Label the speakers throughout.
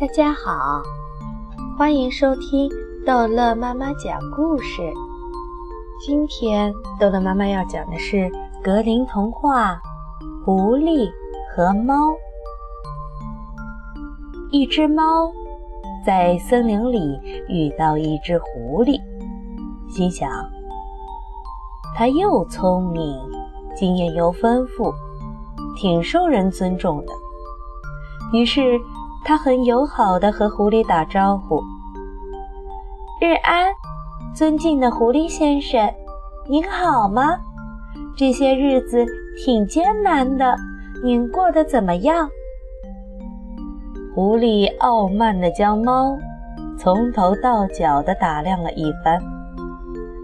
Speaker 1: 大家好，欢迎收听逗乐妈妈讲故事。今天逗乐妈妈要讲的是格林童话《狐狸和猫》。一只猫在森林里遇到一只狐狸，心想：它又聪明，经验又丰富，挺受人尊重的。于是。他很友好的和狐狸打招呼：“日安，尊敬的狐狸先生，您好吗？这些日子挺艰难的，您过得怎么样？”狐狸傲慢地将猫从头到脚地打量了一番，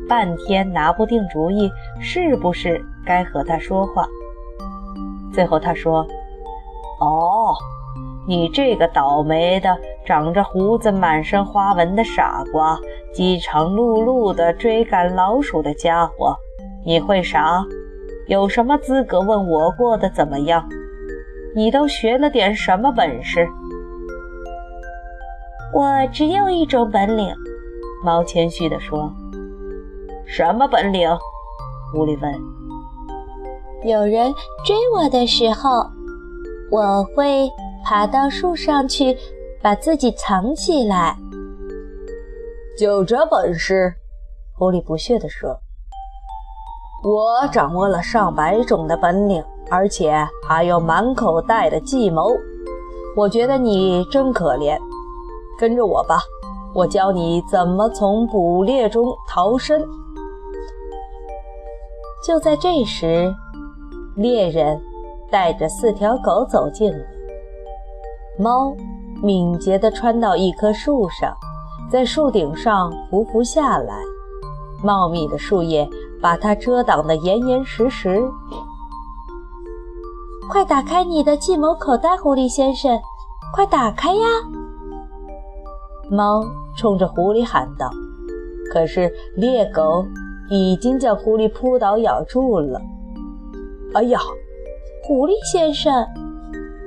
Speaker 1: 半天拿不定主意，是不是该和他说话。最后他说：“哦。”你这个倒霉的、长着胡子、满身花纹的傻瓜，饥肠辘辘的追赶老鼠的家伙，你会啥？有什么资格问我过得怎么样？你都学了点什么本事？我只有一种本领，猫谦虚地说。什么本领？狐狸问。有人追我的时候，我会。爬到树上去，把自己藏起来。
Speaker 2: 就这本事，狐狸不屑地说：“我掌握了上百种的本领，而且还有满口袋的计谋。我觉得你真可怜。跟着我吧，我教你怎么从捕猎中逃生。”
Speaker 1: 就在这时，猎人带着四条狗走进来。猫敏捷地穿到一棵树上，在树顶上匍匐下来，茂密的树叶把它遮挡得严严实实。快打开你的计谋口袋，狐狸先生！快打开呀！猫冲着狐狸喊道。可是猎狗已经将狐狸扑倒咬住了。
Speaker 2: 哎呀，
Speaker 1: 狐狸先生！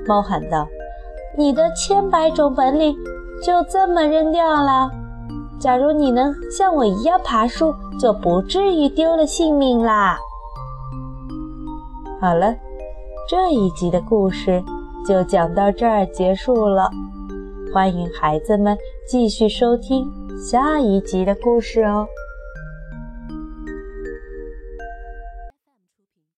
Speaker 1: 猫喊道。你的千百种本领就这么扔掉了？假如你能像我一样爬树，就不至于丢了性命啦。好了，这一集的故事就讲到这儿结束了。欢迎孩子们继续收听下一集的故事哦。